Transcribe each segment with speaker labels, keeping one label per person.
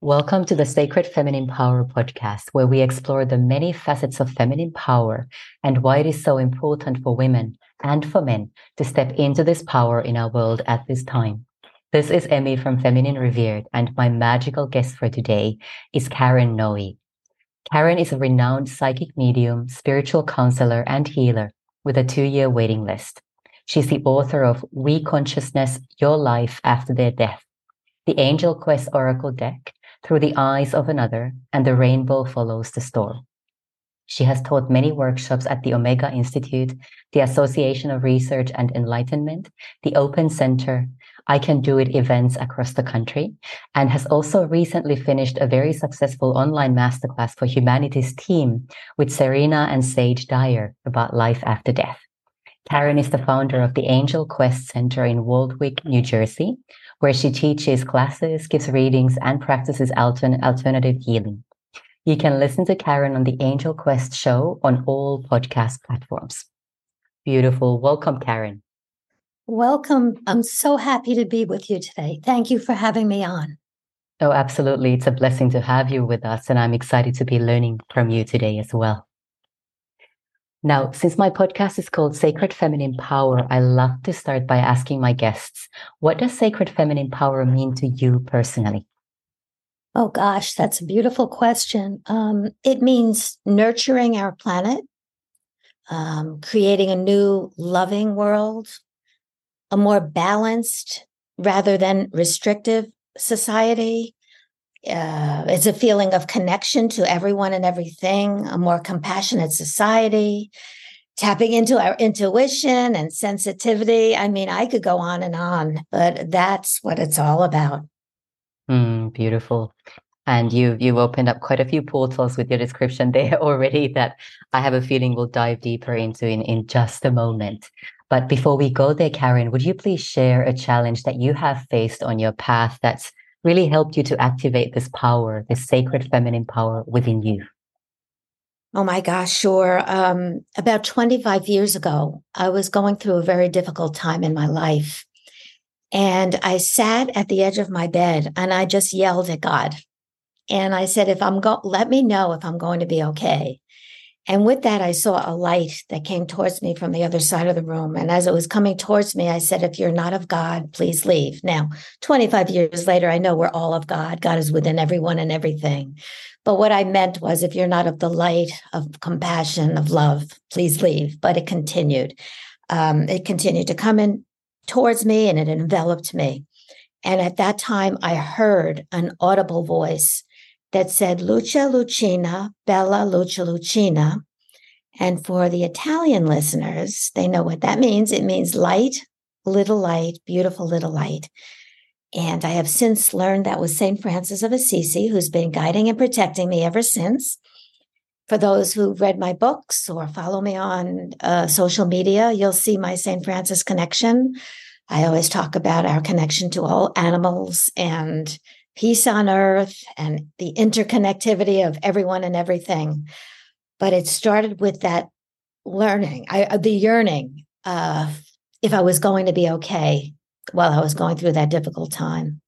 Speaker 1: Welcome to the Sacred Feminine Power podcast, where we explore the many facets of feminine power and why it is so important for women and for men to step into this power in our world at this time. This is Emmi from Feminine Revered, and my magical guest for today is Karen Noe. Karen is a renowned psychic medium, spiritual counselor, and healer with a two year waiting list. She's the author of We Consciousness Your Life After Their Death, the Angel Quest Oracle deck, Through the Eyes of Another, and The Rainbow Follows the Storm. She has taught many workshops at the Omega Institute, the Association of Research and Enlightenment, the Open Center, I Can Do It events across the country, and has also recently finished a very successful online masterclass for Humanity's Team with Serena and Sage Dyer about life after death. Karen is the founder of the Angel Quest Center in Waldwick, New Jersey, where she teaches classes, gives readings, and practices altern- alternative healing. You can listen to Karen on the Angel Quest show on all podcast platforms. Beautiful. Welcome, Karen.
Speaker 2: Welcome. I'm so happy to be with you today. Thank you for having me on.
Speaker 1: Oh, absolutely. It's a blessing to have you with us, and I'm excited to be learning from you today as well. Now, since my podcast is called Sacred Feminine Power, I love to start by asking my guests, what does sacred feminine power mean to you personally?
Speaker 2: Oh, gosh, that's a beautiful question. Um, it means nurturing our planet, um, creating a new loving world, a more balanced rather than restrictive society. Uh, it's a feeling of connection to everyone and everything, a more compassionate society, tapping into our intuition and sensitivity. I mean, I could go on and on, but that's what it's all about.
Speaker 1: Mm, beautiful. And you've you've opened up quite a few portals with your description there already that I have a feeling we'll dive deeper into in, in just a moment. But before we go there, Karen, would you please share a challenge that you have faced on your path that's really helped you to activate this power, this sacred feminine power within you?
Speaker 2: Oh my gosh, sure. Um, about 25 years ago, I was going through a very difficult time in my life. And I sat at the edge of my bed and I just yelled at God. And I said, if I'm going, let me know if I'm going to be okay. And with that, I saw a light that came towards me from the other side of the room. And as it was coming towards me, I said, If you're not of God, please leave. Now, 25 years later, I know we're all of God. God is within everyone and everything. But what I meant was, if you're not of the light of compassion, of love, please leave. But it continued. Um, it continued to come in towards me and it enveloped me. And at that time, I heard an audible voice that said Lucia Lucina, Bella Lucia Lucina. And for the Italian listeners, they know what that means. It means light, little light, beautiful little light. And I have since learned that was St. Francis of Assisi, who's been guiding and protecting me ever since. For those who read my books or follow me on uh, social media, you'll see my St. Francis connection. I always talk about our connection to all animals and peace on earth and the interconnectivity of everyone and everything. But it started with that learning, I, uh, the yearning uh, if I was going to be okay while I was going through that difficult time.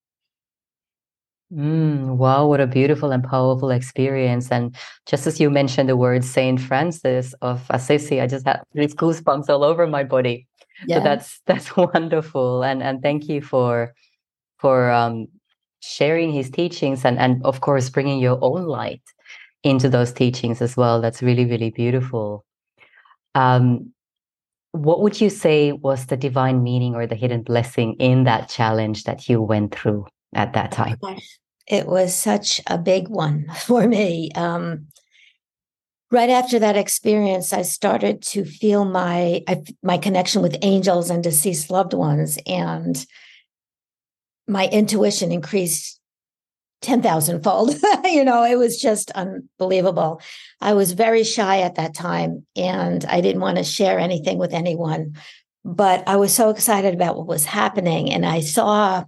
Speaker 1: Mm, wow, what a beautiful and powerful experience. And just as you mentioned the word Saint Francis of Assisi, I just had these goosebumps all over my body. Yeah. So that's that's wonderful. And and thank you for for um sharing his teachings and and of course bringing your own light into those teachings as well. That's really really beautiful. Um what would you say was the divine meaning or the hidden blessing in that challenge that you went through at that time?
Speaker 2: it was such a big one for me. Um right after that experience i started to feel my my connection with angels and deceased loved ones and my intuition increased 10,000 fold. you know, it was just unbelievable. I was very shy at that time and I didn't want to share anything with anyone. But I was so excited about what was happening. And I saw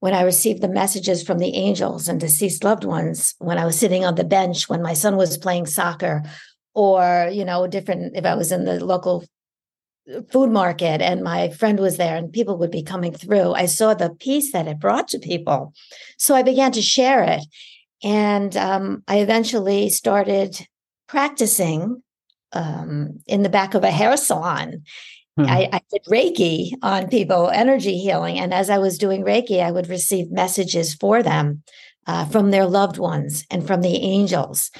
Speaker 2: when I received the messages from the angels and deceased loved ones, when I was sitting on the bench, when my son was playing soccer, or, you know, different, if I was in the local food market and my friend was there and people would be coming through, I saw the peace that it brought to people. So I began to share it. And um, I eventually started practicing um, in the back of a hair salon. Hmm. I, I, did Reiki on people, energy healing. And as I was doing Reiki, I would receive messages for them uh, from their loved ones and from the angels.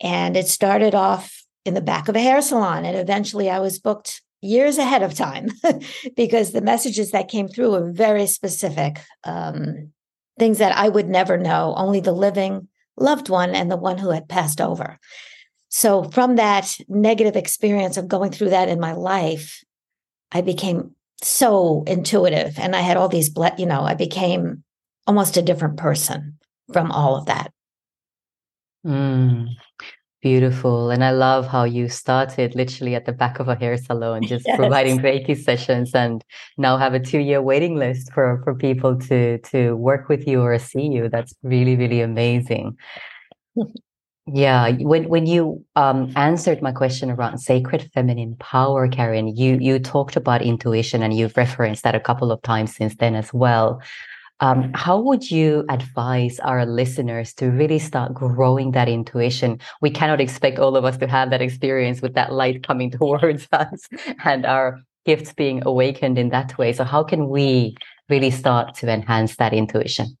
Speaker 2: And it started off in the back of a hair salon. And eventually I was booked years ahead of time because the messages that came through were very specific um, things that I would never know, only the living loved one and the one who had passed over. So, from that negative experience of going through that in my life, I became so intuitive and I had all these, you know, I became almost a different person from all of that.
Speaker 1: Mm. Beautiful. And I love how you started literally at the back of a hair salon, just yes. providing Reiki sessions and now have a two year waiting list for, for people to, to work with you or see you. That's really, really amazing. yeah. When, when you um, answered my question around sacred feminine power, Karen, you, you talked about intuition and you've referenced that a couple of times since then as well. Um, how would you advise our listeners to really start growing that intuition? We cannot expect all of us to have that experience with that light coming towards us and our gifts being awakened in that way. So, how can we really start to enhance that intuition?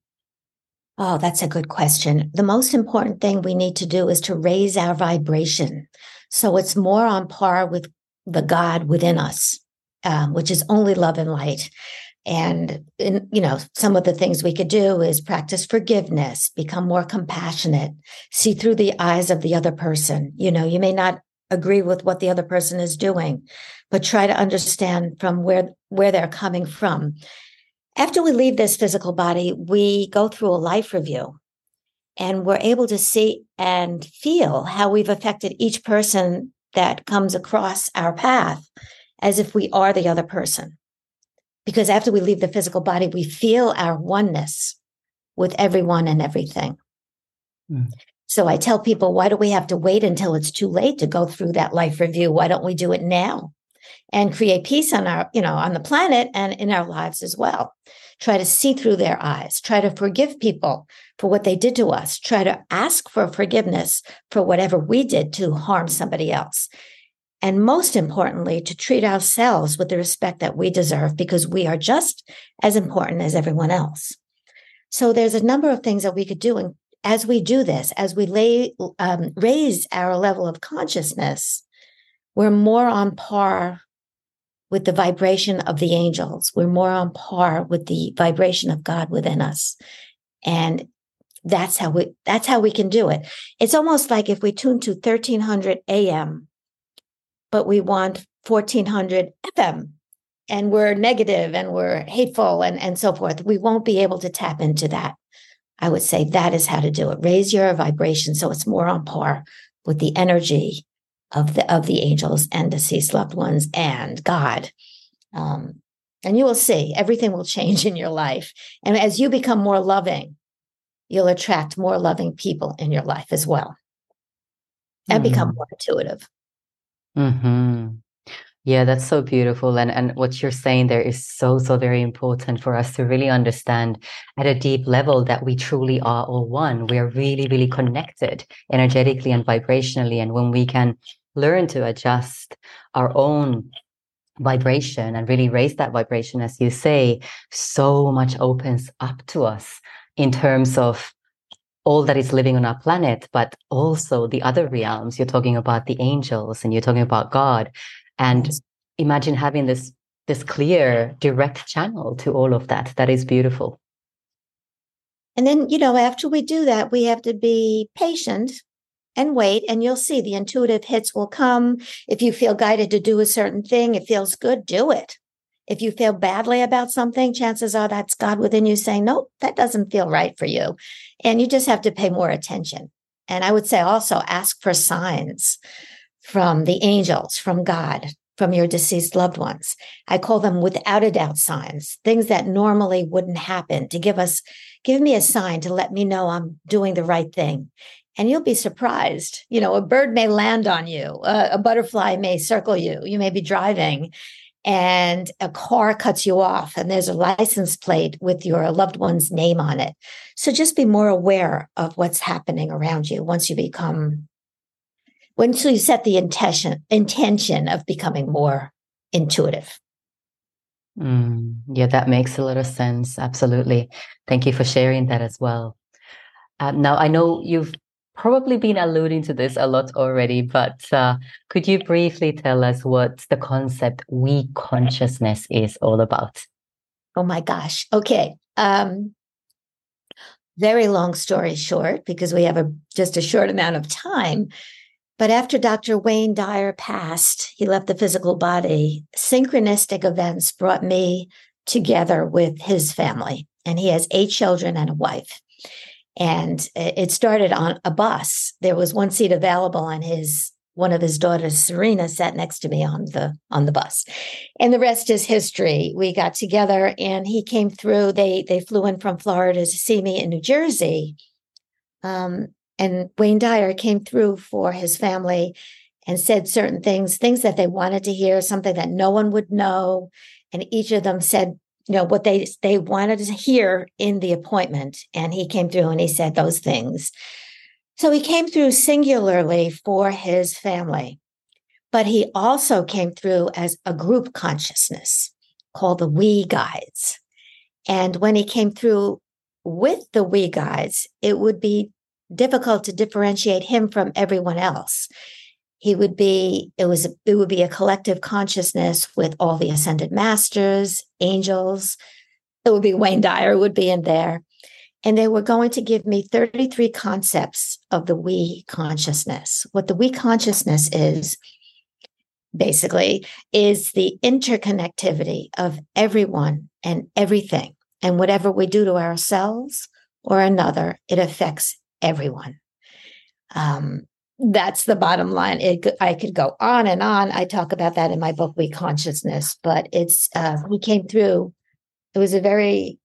Speaker 2: Oh, that's a good question. The most important thing we need to do is to raise our vibration. So it's more on par with the God within us, um, which is only love and light. And, you know, some of the things we could do is practice forgiveness, become more compassionate, see through the eyes of the other person. You know, you may not agree with what the other person is doing, but try to understand from where, where they're coming from. After we leave this physical body, we go through a life review and we're able to see and feel how we've affected each person that comes across our path as if we are the other person because after we leave the physical body, we feel our oneness with everyone and everything. Mm. So I tell people, why do we have to wait until it's too late to go through that life review? Why don't we do it now and create peace on our, you know, on the planet and in our lives as well? Try to see through their eyes, try to forgive people for what they did to us, try to ask for forgiveness for whatever we did to harm somebody else. And most importantly, to treat ourselves with the respect that we deserve because we are just as important as everyone else. So there's a number of things that we could do. And as we do this, as we lay, um, raise our level of consciousness, we're more on par with the vibration of the angels. We're more on par with the vibration of God within us. And that's how we, that's how we can do it. It's almost like if we tune to 1300 AM but we want 1400 FM and we're negative and we're hateful and, and so forth. We won't be able to tap into that. I would say that is how to do it. Raise your vibration so it's more on par with the energy of the of the angels and deceased loved ones and God. Um, and you will see everything will change in your life. And as you become more loving, you'll attract more loving people in your life as well and mm. become more intuitive.
Speaker 1: Hmm Yeah, that's so beautiful. And and what you're saying there is so, so very important for us to really understand at a deep level that we truly are all one. We are really, really connected energetically and vibrationally. And when we can learn to adjust our own vibration and really raise that vibration, as you say, so much opens up to us in terms of all that is living on our planet, but also the other realms. You're talking about the angels and you're talking about God. And yes. imagine having this this clear, direct channel to all of that. That is beautiful.
Speaker 2: And then, you know, after we do that, we have to be patient and wait, and you'll see the intuitive hits will come. If you feel guided to do a certain thing, it feels good, do it. If you feel badly about something, chances are that's God within you saying, nope, that doesn't feel right for you. And you just have to pay more attention. And I would say also ask for signs from the angels, from God, from your deceased loved ones. I call them without a doubt signs, things that normally wouldn't happen to give us, give me a sign to let me know I'm doing the right thing. And you'll be surprised. You know, a bird may land on you, a butterfly may circle you, you may be driving and a car cuts you off and there's a license plate with your loved one's name on it. So just be more aware of what's happening around you once you become once you set the intention intention of becoming more intuitive.
Speaker 1: Mm, yeah, that makes a lot of sense. Absolutely. Thank you for sharing that as well. Uh, now, I know you've probably been alluding to this a lot already, but uh, could you briefly tell us what the concept we consciousness is all about?
Speaker 2: Oh my gosh. Okay. Um, very long story short, because we have a just a short amount of time. But after Dr. Wayne Dyer passed, he left the physical body. Synchronistic events brought me together with his family, and he has eight children and a wife and it started on a bus. There was one seat available, and his one of his daughters, Serena, sat next to me on the on the bus, and the rest is history. We got together, and he came through. They they flew in from Florida to see me in New Jersey, um, and Wayne Dyer came through for his family and said certain things, things that they wanted to hear, something that no one would know, and each of them said you know what they they wanted to hear in the appointment and he came through and he said those things. So he came through singularly for his family but he also came through as a group consciousness called the we guides. And when he came through with the we guides it would be difficult to differentiate him from everyone else he would be it was it would be a collective consciousness with all the ascended masters angels. It would be wayne dyer would be in there. And they were going to give me 33 concepts of the we consciousness. What the we consciousness is basically is the interconnectivity of everyone and everything. And whatever we do to ourselves or another it affects everyone. Um, that's the bottom line. It, I could go on and on. I talk about that in my book, We Consciousness, but it's, uh, we came through, it was a very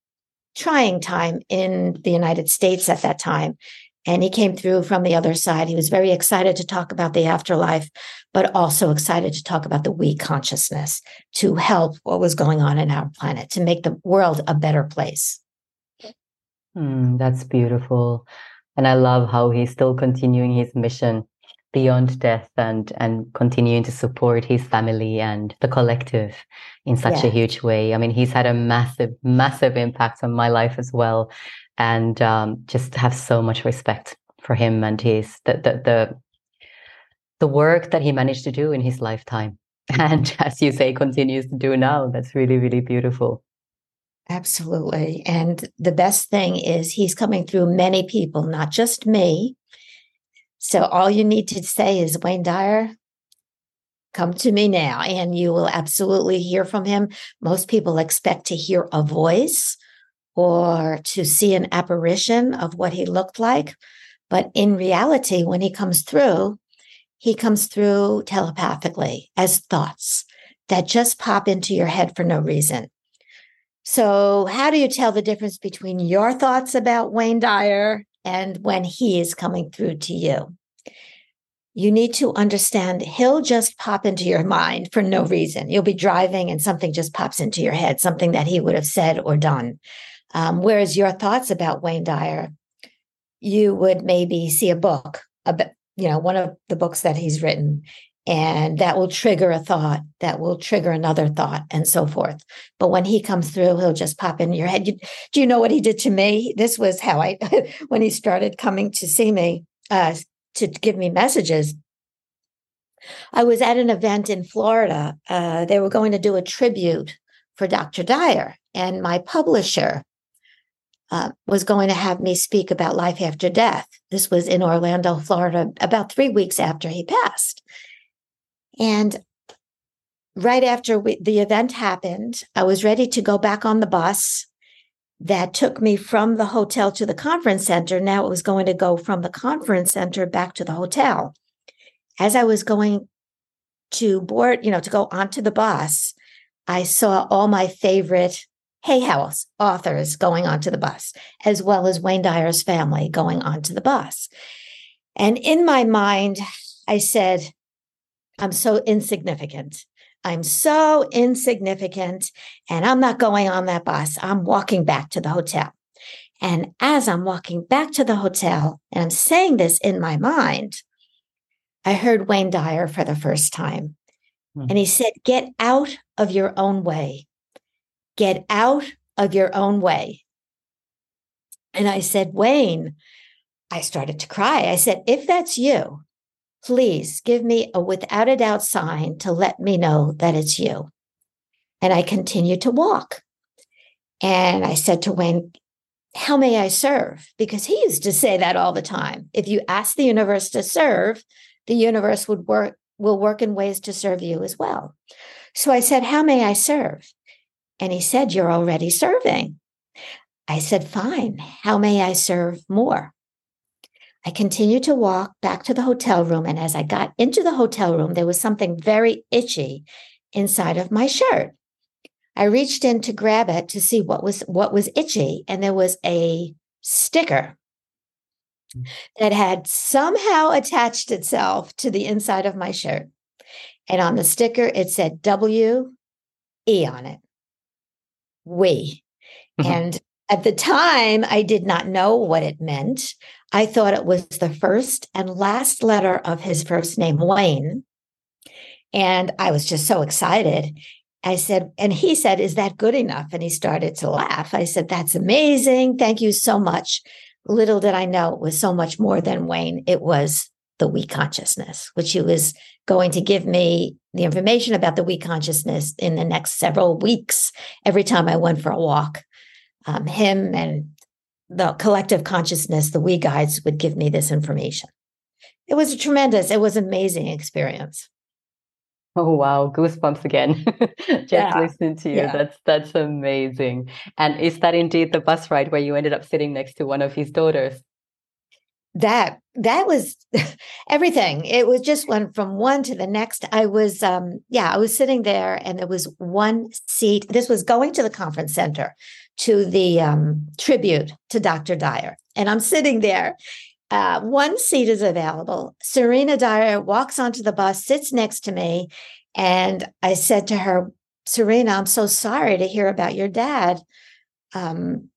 Speaker 2: trying time in the United States at that time. And he came through from the other side. He was very excited to talk about the afterlife, but also excited to talk about the we consciousness to help what was going on in our planet, to make the world a better place.
Speaker 1: Mm, that's beautiful. And I love how he's still continuing his mission beyond death and and continuing to support his family and the collective in such yeah. a huge way. I mean, he's had a massive, massive impact on my life as well, and um, just have so much respect for him and his the, the the the work that he managed to do in his lifetime, and as you say, continues to do now. That's really, really beautiful.
Speaker 2: Absolutely. And the best thing is he's coming through many people, not just me. So all you need to say is, Wayne Dyer, come to me now, and you will absolutely hear from him. Most people expect to hear a voice or to see an apparition of what he looked like. But in reality, when he comes through, he comes through telepathically as thoughts that just pop into your head for no reason. So, how do you tell the difference between your thoughts about Wayne Dyer and when he is coming through to you? You need to understand he'll just pop into your mind for no reason. You'll be driving and something just pops into your head, something that he would have said or done. Um, whereas your thoughts about Wayne Dyer, you would maybe see a book, about, you know, one of the books that he's written, and that will trigger a thought that will trigger another thought and so forth but when he comes through he'll just pop in your head you, do you know what he did to me this was how i when he started coming to see me uh, to give me messages i was at an event in florida uh, they were going to do a tribute for dr dyer and my publisher uh, was going to have me speak about life after death. This was in Orlando, Florida, about three weeks after he passed. And right after we, the event happened, I was ready to go back on the bus that took me from the hotel to the conference center. Now it was going to go from the conference center back to the hotel. As I was going to board, you know, to go onto the bus, I saw all my favorite Hay House authors going onto the bus, as well as Wayne Dyer's family going onto the bus. And in my mind, I said, I'm so insignificant. I'm so insignificant and I'm not going on that bus. I'm walking back to the hotel. And as I'm walking back to the hotel and I'm saying this in my mind, I heard Wayne Dyer for the first time. Mm-hmm. And he said, Get out of your own way. Get out of your own way. And I said, Wayne, I started to cry. I said, If that's you, please give me a without a doubt sign to let me know that it's you. And I continued to walk. And I said to Wayne, How may I serve? Because he used to say that all the time. If you ask the universe to serve, the universe would work will work in ways to serve you as well. So I said, How may I serve? And he said, You're already serving. I said, Fine. How may I serve more? I continued to walk back to the hotel room. And as I got into the hotel room, there was something very itchy inside of my shirt. I reached in to grab it to see what was what was itchy, and there was a sticker mm. that had somehow attached itself to the inside of my shirt. And on the sticker, it said W E on it. We. Mm-hmm. And at the time, I did not know what it meant. I thought it was the first and last letter of his first name, Wayne. And I was just so excited. I said, and he said, Is that good enough? And he started to laugh. I said, That's amazing. Thank you so much. Little did I know it was so much more than Wayne. It was the we consciousness, which he was going to give me the information about the we consciousness in the next several weeks every time I went for a walk um, him and the collective consciousness, the we guides would give me this information. It was a tremendous, it was amazing experience.
Speaker 1: Oh wow, goosebumps again. Just yeah. listening to you. Yeah. That's that's amazing. And is that indeed the bus ride where you ended up sitting next to one of his daughters?
Speaker 2: that that was everything it was just went from one to the next i was um yeah i was sitting there and there was one seat this was going to the conference center to the um, tribute to dr dyer and i'm sitting there uh, one seat is available serena dyer walks onto the bus sits next to me and i said to her serena i'm so sorry to hear about your dad um,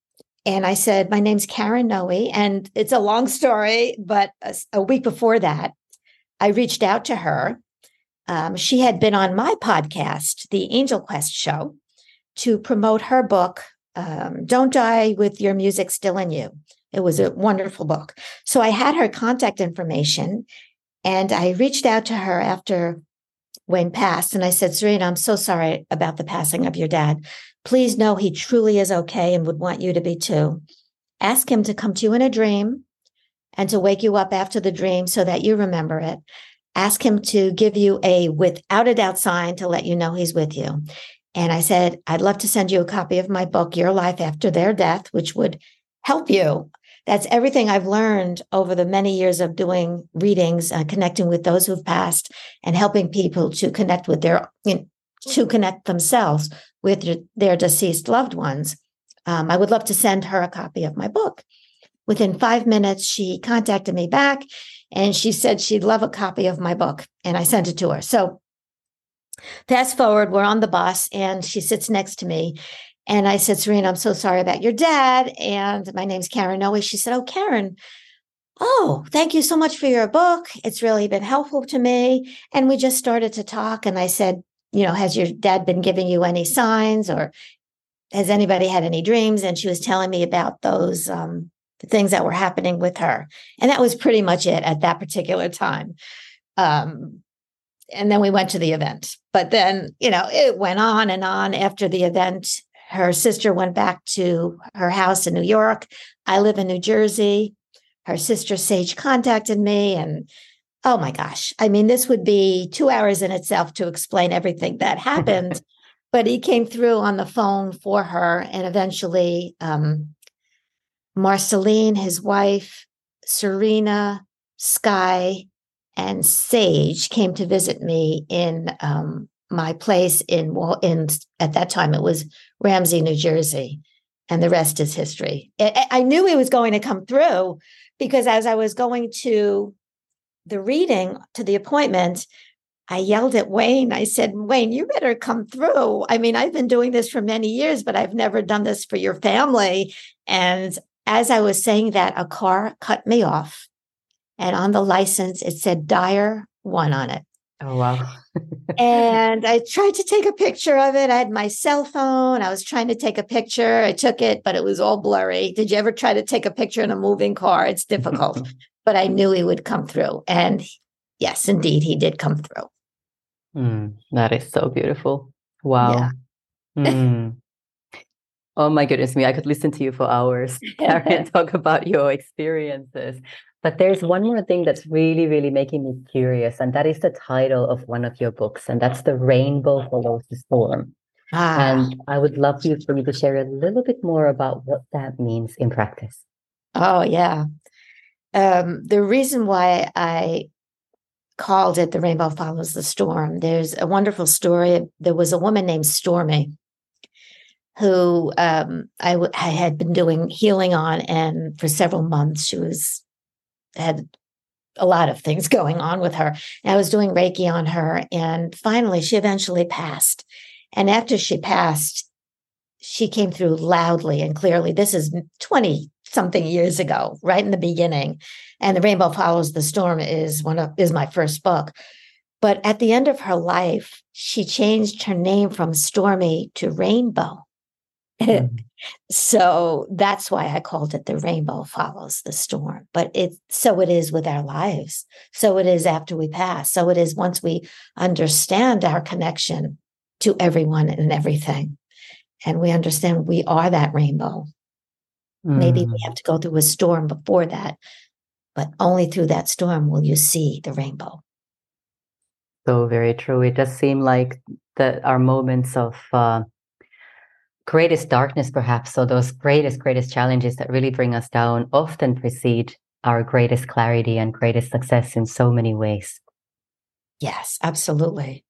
Speaker 2: and I said, My name's Karen Noe. And it's a long story, but a, a week before that, I reached out to her. Um, she had been on my podcast, The Angel Quest Show, to promote her book, um, Don't Die with Your Music Still in You. It was a wonderful book. So I had her contact information and I reached out to her after Wayne passed and I said, Serena, I'm so sorry about the passing of your dad. Please know he truly is okay and would want you to be too. Ask him to come to you in a dream and to wake you up after the dream so that you remember it. Ask him to give you a without a doubt sign to let you know he's with you. And I said, I'd love to send you a copy of my book, Your Life After Their Death, which would help you. That's everything I've learned over the many years of doing readings, uh, connecting with those who've passed, and helping people to connect with their, you know, to connect themselves with their deceased loved ones. Um, I would love to send her a copy of my book. Within five minutes, she contacted me back and she said she'd love a copy of my book. And I sent it to her. So, fast forward, we're on the bus and she sits next to me. And I said, Serena, I'm so sorry about your dad. And my name's Karen Noe. She said, Oh, Karen, Oh, thank you so much for your book. It's really been helpful to me. And we just started to talk. And I said, you know, has your dad been giving you any signs or has anybody had any dreams? And she was telling me about those um, things that were happening with her. And that was pretty much it at that particular time. Um, and then we went to the event. But then, you know, it went on and on after the event. Her sister went back to her house in New York. I live in New Jersey. Her sister Sage contacted me and oh my gosh. I mean, this would be two hours in itself to explain everything that happened. but he came through on the phone for her. And eventually, um, Marcelene, his wife, Serena, Skye, and Sage came to visit me in um, my place in in at that time it was Ramsey, New Jersey, and the rest is history. I knew he was going to come through because as I was going to the reading to the appointment, I yelled at Wayne. I said, Wayne, you better come through. I mean, I've been doing this for many years, but I've never done this for your family. And as I was saying that, a car cut me off. And on the license, it said Dyer one on it.
Speaker 1: Oh, wow.
Speaker 2: and I tried to take a picture of it. I had my cell phone. I was trying to take a picture. I took it, but it was all blurry. Did you ever try to take a picture in a moving car? It's difficult, but I knew he would come through. And yes, indeed, he did come through.
Speaker 1: Mm, that is so beautiful. Wow. Yeah. Mm. Oh my goodness me, I could listen to you for hours, Karen, talk about your experiences. But there's one more thing that's really, really making me curious, and that is the title of one of your books, and that's The Rainbow Follows the Storm. Ah. And I would love you for you to share a little bit more about what that means in practice.
Speaker 2: Oh, yeah. Um, the reason why I called it The Rainbow Follows the Storm. There's a wonderful story. There was a woman named Stormy who um, I, w- I had been doing healing on, and for several months she was had a lot of things going on with her. And I was doing Reiki on her, and finally she eventually passed. And after she passed, she came through loudly and clearly. This is 20 something years ago, right in the beginning. And The Rainbow Follows the Storm is one of is my first book. But at the end of her life, she changed her name from Stormy to Rainbow. Mm. so that's why I called it The Rainbow Follows the Storm. But it so it is with our lives. So it is after we pass. So it is once we understand our connection to everyone and everything. And we understand we are that rainbow Mm. Maybe we mm. have to go through a storm before that, but only through that storm will you see the rainbow.
Speaker 1: So very true. It does seem like that our moments of uh, greatest darkness, perhaps, so those greatest, greatest challenges that really bring us down often precede our greatest clarity and greatest success in so many ways.
Speaker 2: Yes, absolutely.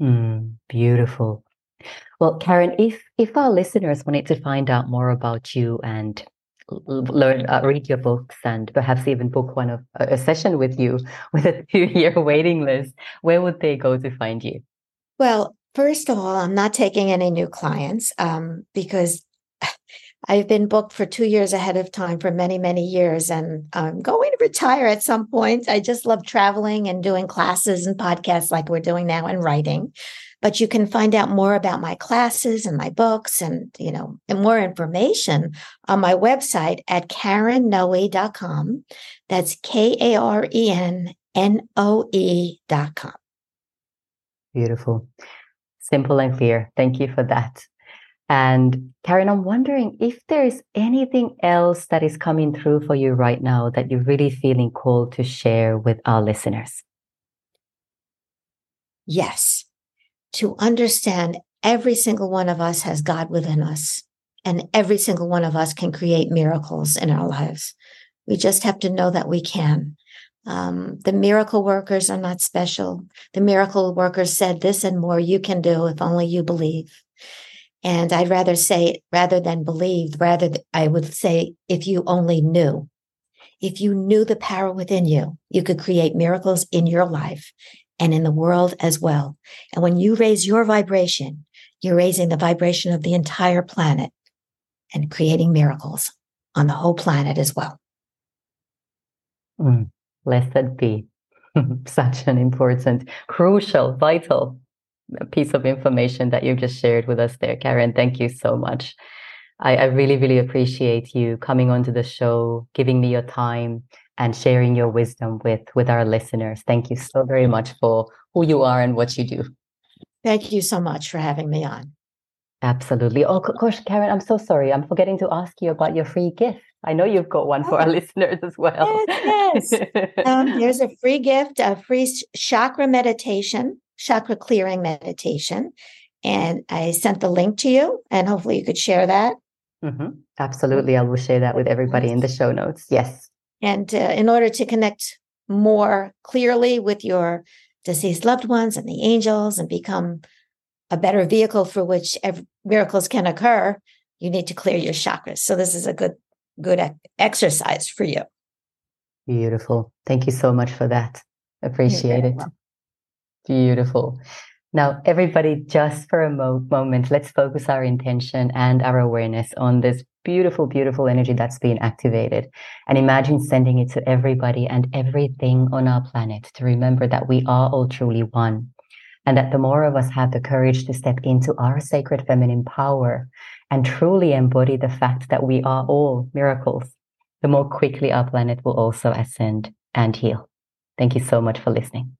Speaker 1: Mm, beautiful. Well, Karen, if if our listeners wanted to find out more about you and learn uh, read your books and perhaps even book one of a session with you with a two year waiting list where would they go to find you
Speaker 2: well first of all i'm not taking any new clients um, because i've been booked for two years ahead of time for many many years and i'm going to retire at some point i just love traveling and doing classes and podcasts like we're doing now and writing but you can find out more about my classes and my books and, you know, and more information on my website at karennoe.com. That's K A R E N N O E.com.
Speaker 1: Beautiful. Simple and clear. Thank you for that. And Karen, I'm wondering if there is anything else that is coming through for you right now that you're really feeling called to share with our listeners.
Speaker 2: Yes to understand every single one of us has God within us, and every single one of us can create miracles in our lives. We just have to know that we can. Um, the miracle workers are not special. The miracle workers said this and more you can do if only you believe. And I'd rather say, rather than believe, rather, I would say, if you only knew. If you knew the power within you, you could create miracles in your life and in the world as well. And when you raise your vibration, you're raising the vibration of the entire planet and creating miracles on the whole planet as well.
Speaker 1: Mm, blessed be. Such an important, crucial, vital piece of information that you've just shared with us there, Karen. Thank you so much. I, I really, really appreciate you coming onto the show, giving me your time, and sharing your wisdom with with our listeners. Thank you so very much for who you are and what you do.
Speaker 2: Thank you so much for having me on.
Speaker 1: Absolutely. Oh, of course, Karen, I'm so sorry. I'm forgetting to ask you about your free gift. I know you've got one for our oh. listeners as well.
Speaker 2: Yes, yes. um, there's a free gift, a free chakra meditation, chakra clearing meditation. And I sent the link to you, and hopefully you could share that.
Speaker 1: Mm-hmm. Absolutely. I will share that with everybody in the show notes. Yes.
Speaker 2: And uh, in order to connect more clearly with your deceased loved ones and the angels and become a better vehicle for which miracles can occur, you need to clear your chakras. So this is a good good exercise for you.
Speaker 1: Beautiful. Thank you so much for that. Appreciate it. Beautiful. Now, everybody, just for a mo- moment, let's focus our intention and our awareness on this beautiful, beautiful energy that's being activated. And imagine sending it to everybody and everything on our planet to remember that we are all truly one. And that the more of us have the courage to step into our sacred feminine power and truly embody the fact that we are all miracles, the more quickly our planet will also ascend and heal. Thank you so much for listening.